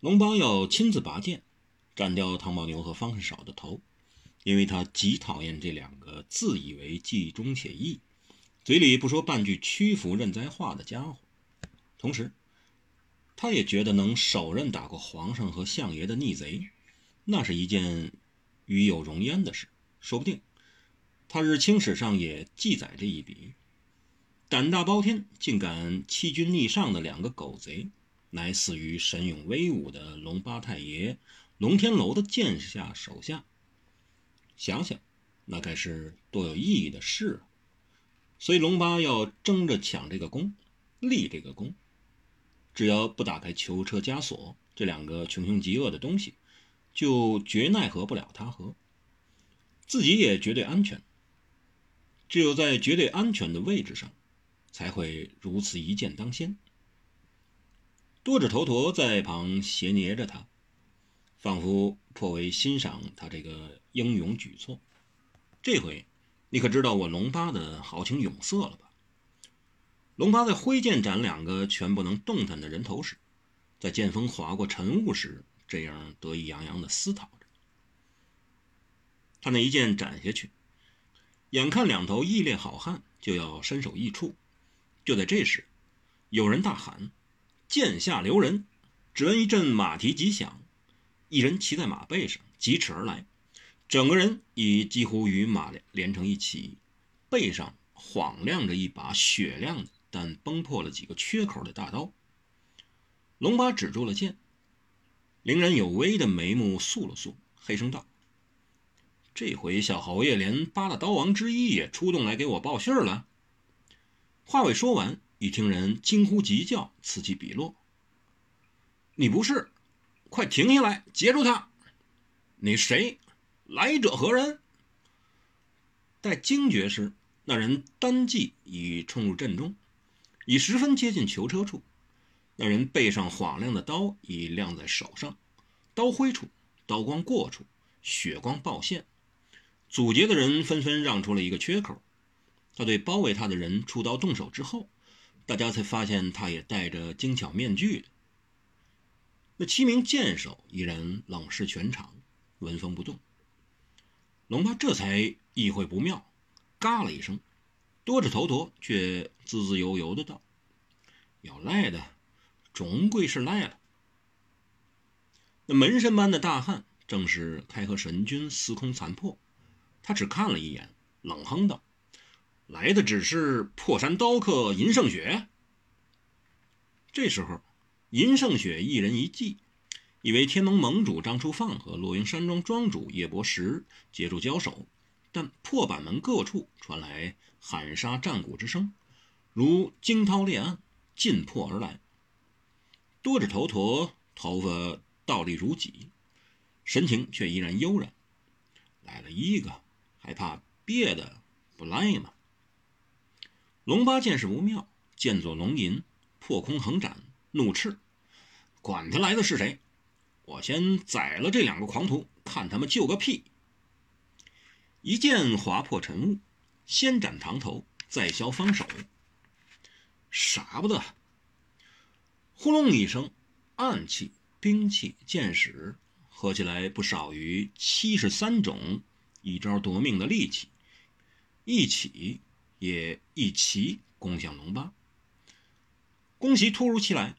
龙八要亲自拔剑，斩掉唐宝牛和方恨少的头，因为他极讨厌这两个自以为计忠且义、嘴里不说半句屈服认栽话的家伙。同时，他也觉得能手刃打过皇上和相爷的逆贼，那是一件与有荣焉的事。说不定，他日清史上也记载这一笔。胆大包天，竟敢欺君逆上的两个狗贼。乃死于神勇威武的龙八太爷龙天楼的剑下手下。想想，那该是多有意义的事啊！所以龙八要争着抢这个功，立这个功。只要不打开囚车枷锁这两个穷凶极恶的东西，就绝奈何不了他和自己也绝对安全。只有在绝对安全的位置上，才会如此一剑当先。多指头陀在旁斜睨着他，仿佛颇为欣赏他这个英勇举措。这回，你可知道我龙八的豪情勇色了吧？龙八在挥剑斩两个全不能动弹的人头时，在剑锋划过晨雾时，这样得意洋洋地思讨着。他那一剑斩下去，眼看两头义烈好汉就要身首异处，就在这时，有人大喊。剑下留人，只闻一阵马蹄急响，一人骑在马背上疾驰而来，整个人已几乎与马连成一起，背上晃亮着一把雪亮的但崩破了几个缺口的大刀。龙八止住了剑，凌然有威的眉目肃了肃，黑声道：“这回小侯爷连八大刀王之一也出动来给我报信了。”话未说完。一听人惊呼急叫，此起彼落。你不是，快停下来，截住他！你谁？来者何人？待惊觉时，那人单骑已冲入阵中，已十分接近囚车处。那人背上晃亮的刀已亮在手上，刀挥处，刀光过处，血光爆现。阻截的人纷纷让出了一个缺口。他对包围他的人出刀动手之后。大家才发现，他也戴着精巧面具。那七名剑手依然冷视全场，纹风不动。龙八这才意会不妙，嘎了一声，多着头陀却滋滋悠悠的道：“要赖的，终归是赖了。”那门神般的大汉正是开河神君司空残破，他只看了一眼，冷哼道。来的只是破山刀客银胜雪。这时候，银胜雪一人一骑，以为天盟盟主张初放和落云山庄庄主叶伯石接触交手，但破板门各处传来喊杀战鼓之声，如惊涛裂岸，尽破而来。多指头陀，头发倒立如戟，神情却依然悠然。来了一个，还怕别的不来吗？龙八见势不妙，剑作龙吟，破空横斩，怒斥：“管他来的是谁，我先宰了这两个狂徒，看他们救个屁！”一剑划破晨雾，先斩堂头，再削方手。傻不得！呼隆一声，暗器、兵器、剑矢合起来不少于七十三种一招夺命的利器，一起。也一齐攻向龙八，攻袭突如其来，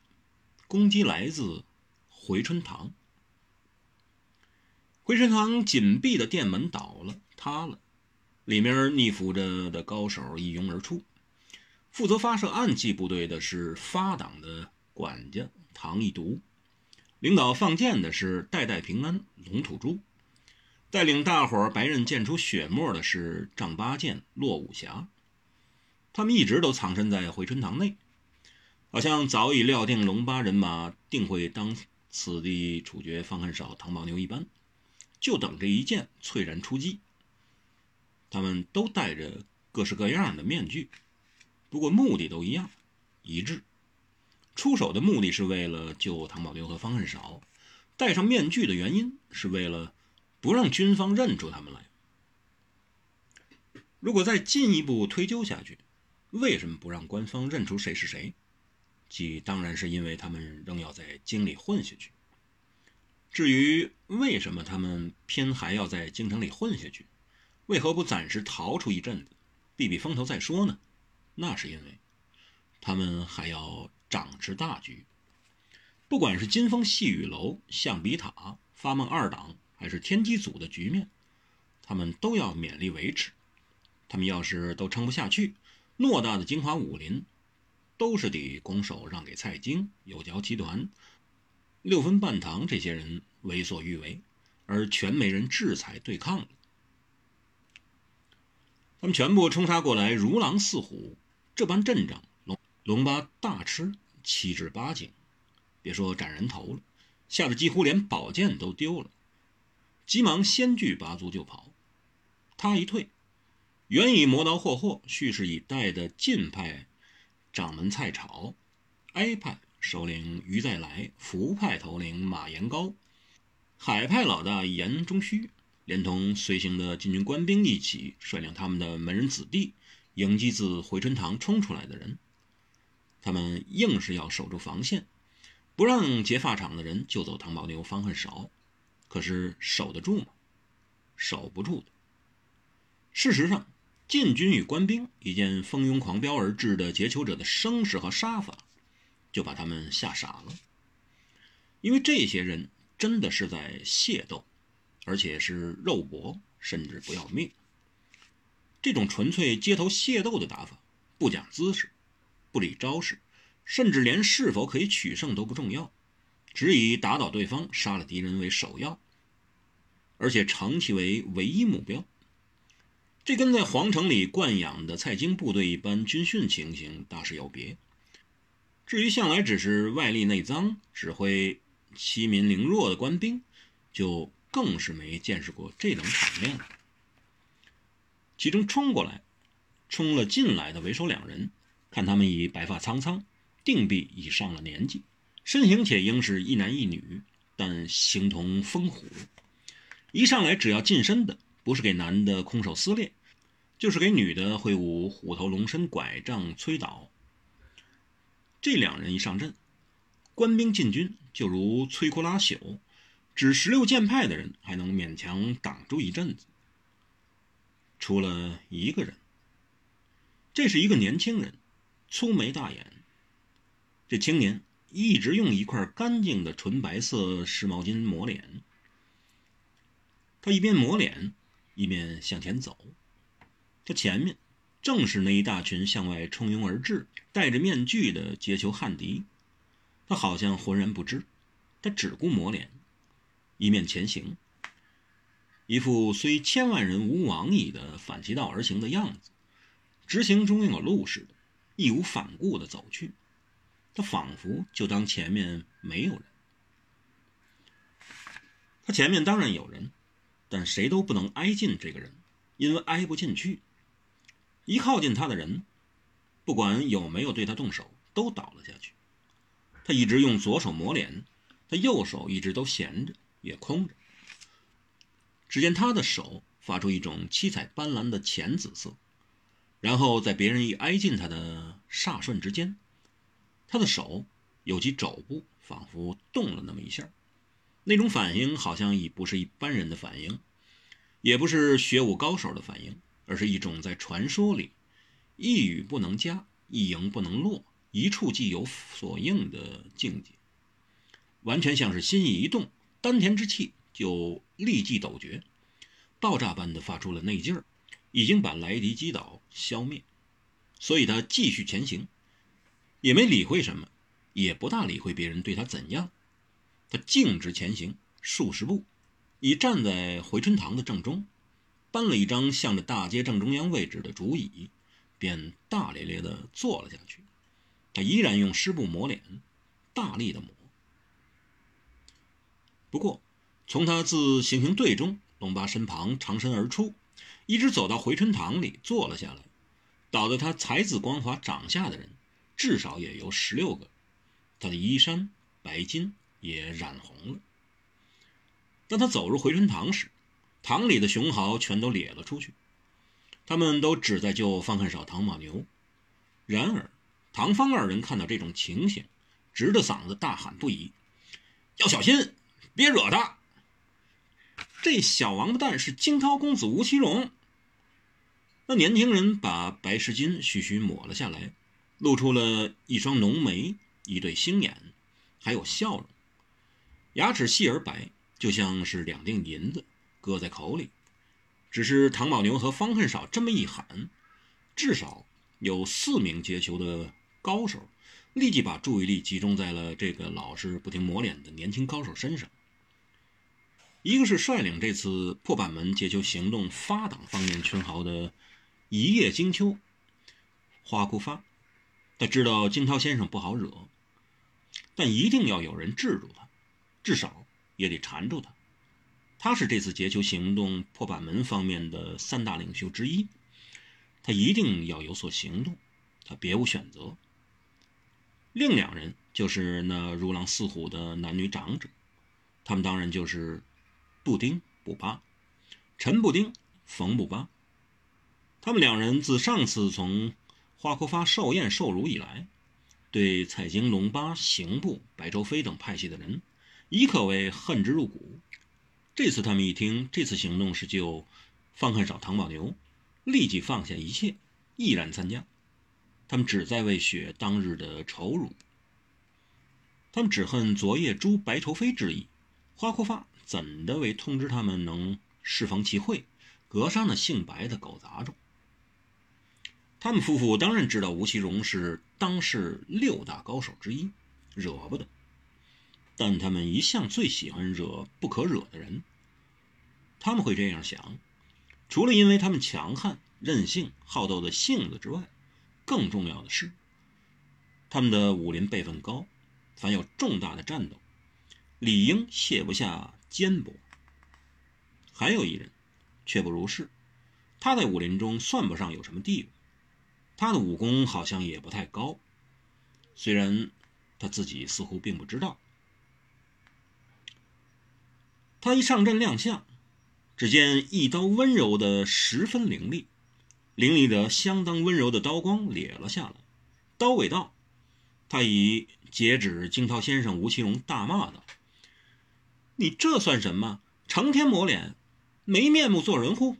攻击来自回春堂。回春堂紧闭的殿门倒了，塌了，里面逆伏着的高手一拥而出。负责发射暗器部队的是发党的管家唐一独，领导放箭的是代代平安龙土珠，带领大伙白刃溅出血沫的是丈八剑骆武侠。他们一直都藏身在回春堂内，好像早已料定龙八人马定会当此地处决方恨少、唐宝牛一般，就等着一剑淬然出击。他们都戴着各式各样的面具，不过目的都一样，一致。出手的目的是为了救唐宝牛和方恨少，戴上面具的原因是为了不让军方认出他们来。如果再进一步推究下去，为什么不让官方认出谁是谁？即当然是因为他们仍要在京里混下去。至于为什么他们偏还要在京城里混下去，为何不暂时逃出一阵子，避避风头再说呢？那是因为他们还要掌持大局。不管是金风细雨楼、象鼻塔、发梦二党，还是天机组的局面，他们都要勉力维持。他们要是都撑不下去，偌大的京华武林，都是得拱手让给蔡京、有交集团、六分半堂这些人为所欲为，而全没人制裁对抗了。他们全部冲杀过来，如狼似虎，这般阵仗，龙龙八大吃七至八惊。别说斩人头了，吓得几乎连宝剑都丢了，急忙先锯拔足就跑。他一退。原以磨刀霍霍、蓄势以待的晋派掌门蔡朝，哀派首领于再来，福派头领马延高，海派老大严中虚，连同随行的禁军官兵一起，率领他们的门人子弟，迎击自回春堂冲出来的人。他们硬是要守住防线，不让劫法场的人救走唐宝牛、方恨少。可是守得住吗？守不住的。事实上。禁军与官兵一见蜂拥狂飙而至的劫囚者的声势和杀法，就把他们吓傻了。因为这些人真的是在械斗，而且是肉搏，甚至不要命。这种纯粹街头械斗的打法，不讲姿势，不理招式，甚至连是否可以取胜都不重要，只以打倒对方、杀了敌人为首要，而且长期为唯一目标。这跟在皇城里惯养的蔡京部队一般军训情形大是有别。至于向来只是外力内脏、指挥欺民凌弱的官兵，就更是没见识过这种场面了。其中冲过来、冲了进来的为首两人，看他们已白发苍苍，定必已上了年纪，身形且应是一男一女，但形同风虎。一上来只要近身的，不是给男的空手撕裂。就是给女的挥舞虎头龙身拐杖催倒。这两人一上阵，官兵进军就如摧枯拉朽，只十六剑派的人还能勉强挡住一阵子。除了一个人，这是一个年轻人，粗眉大眼。这青年一直用一块干净的纯白色湿毛巾抹脸，他一边抹脸，一边向前走。他前面正是那一大群向外冲拥而至、戴着面具的劫囚汉敌，他好像浑然不知，他只顾抹脸，一面前行，一副虽千万人吾往矣的反其道而行的样子，直行中有路似的，义无反顾地走去。他仿佛就当前面没有人。他前面当然有人，但谁都不能挨近这个人，因为挨不进去。一靠近他的人，不管有没有对他动手，都倒了下去。他一直用左手抹脸，他右手一直都闲着，也空着。只见他的手发出一种七彩斑斓的浅紫色，然后在别人一挨近他的霎瞬之间，他的手有其肘部仿佛动了那么一下，那种反应好像已不是一般人的反应，也不是学武高手的反应。而是一种在传说里，一语不能加，一迎不能落，一触即有所应的境界，完全像是心意一动，丹田之气就立即陡绝，爆炸般的发出了内劲儿，已经把来敌击倒消灭。所以他继续前行，也没理会什么，也不大理会别人对他怎样，他径直前行数十步，已站在回春堂的正中。搬了一张向着大街正中央位置的竹椅，便大咧咧地坐了下去。他依然用湿布抹脸，大力地抹。不过，从他自行刑队中龙八身旁长身而出，一直走到回春堂里坐了下来，倒在他才子光华掌下的人，至少也有十六个。他的衣衫白金也染红了。当他走入回春堂时，堂里的雄豪全都咧了出去，他们都只在救方恨少、唐马牛。然而，唐方二人看到这种情形，直着嗓子大喊不已：“要小心，别惹他！这小王八蛋是惊涛公子吴奇隆。那年轻人把白石巾徐徐抹了下来，露出了一双浓眉、一对星眼，还有笑容，牙齿细而白，就像是两锭银子搁在口里。只是唐宝牛和方恨少这么一喊，至少有四名接球的高手立即把注意力集中在了这个老是不停抹脸的年轻高手身上。一个是率领这次破板门接球行动发挡方面群豪的一叶惊秋花枯发，他知道金涛先生不好惹，但一定要有人制住他，至少也得缠住他。他是这次截球行动破板门方面的三大领袖之一，他一定要有所行动，他别无选择。另两人就是那如狼似虎的男女长者，他们当然就是布丁、布巴、陈布丁、冯布巴。他们两人自上次从花国发寿宴受辱以来，对蔡京、龙八、刑部、白周飞等派系的人，已可谓恨之入骨。这次他们一听，这次行动是救方汉少、唐宝牛，立即放下一切，毅然参加。他们只在为雪当日的仇辱，他们只恨昨夜诛白愁飞之意。花阔发怎的为通知他们能适逢其会，格杀那姓白的狗杂种？他们夫妇当然知道吴奇隆是当世六大高手之一，惹不得。但他们一向最喜欢惹不可惹的人。他们会这样想，除了因为他们强悍、任性、好斗的性子之外，更重要的是，他们的武林辈分高，凡有重大的战斗，理应卸不下肩膊。还有一人，却不如是，他在武林中算不上有什么地位，他的武功好像也不太高，虽然他自己似乎并不知道。他一上阵亮相，只见一刀温柔的十分凌厉，凌厉的相当温柔的刀光咧了下来。刀未到，他以截止惊涛先生吴奇隆大骂道：“你这算什么？成天抹脸，没面目做人乎？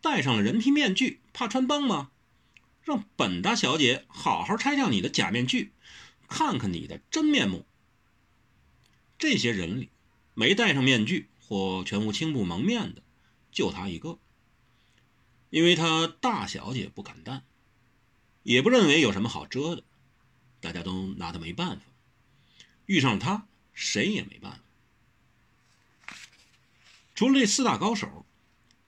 戴上了人皮面具，怕穿帮吗？让本大小姐好好拆掉你的假面具，看看你的真面目。”这些人里。没戴上面具或全无青布蒙面的，就他一个。因为他大小姐不敢戴，也不认为有什么好遮的，大家都拿他没办法。遇上他，谁也没办法。除了这四大高手，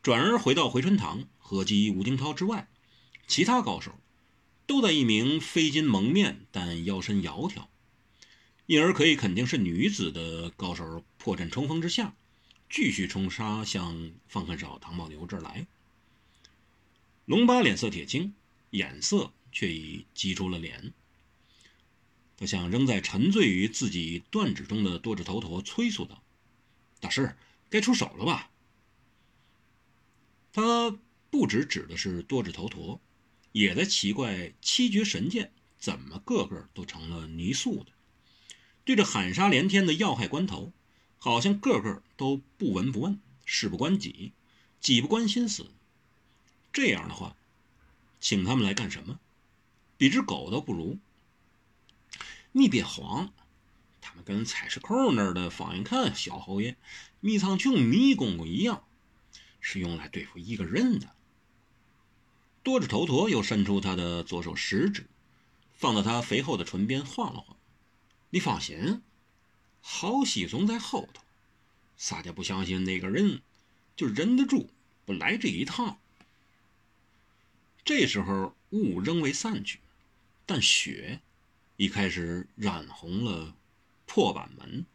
转而回到回春堂合击吴京涛之外，其他高手都在一名飞金蒙面但腰身窈窕。因而可以肯定是女子的高手破阵冲锋之下，继续冲杀向方恨少、唐宝牛这儿来。龙八脸色铁青，眼色却已急出了脸。他向仍在沉醉于自己断指中的多指头陀催促道：“大师，该出手了吧？”他不只指的是多指头陀，也在奇怪七绝神剑怎么个个都成了泥塑的。对着喊杀连天的要害关头，好像个个都不闻不问，事不关己，己不关心死。这样的话，请他们来干什么？比只狗都不如。你别慌，他们跟采石扣那儿的方云看小侯爷、密苍穹、迷公公一样，是用来对付一个人的。多指头陀又伸出他的左手食指，放到他肥厚的唇边晃了晃。你放心，好戏总在后头。洒家不相信那个人就忍得住不来这一趟。这时候雾仍未散去，但雪已开始染红了破板门。